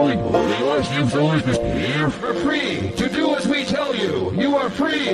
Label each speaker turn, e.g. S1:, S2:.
S1: calling. The last info is here for free. To do as we tell you, you are free.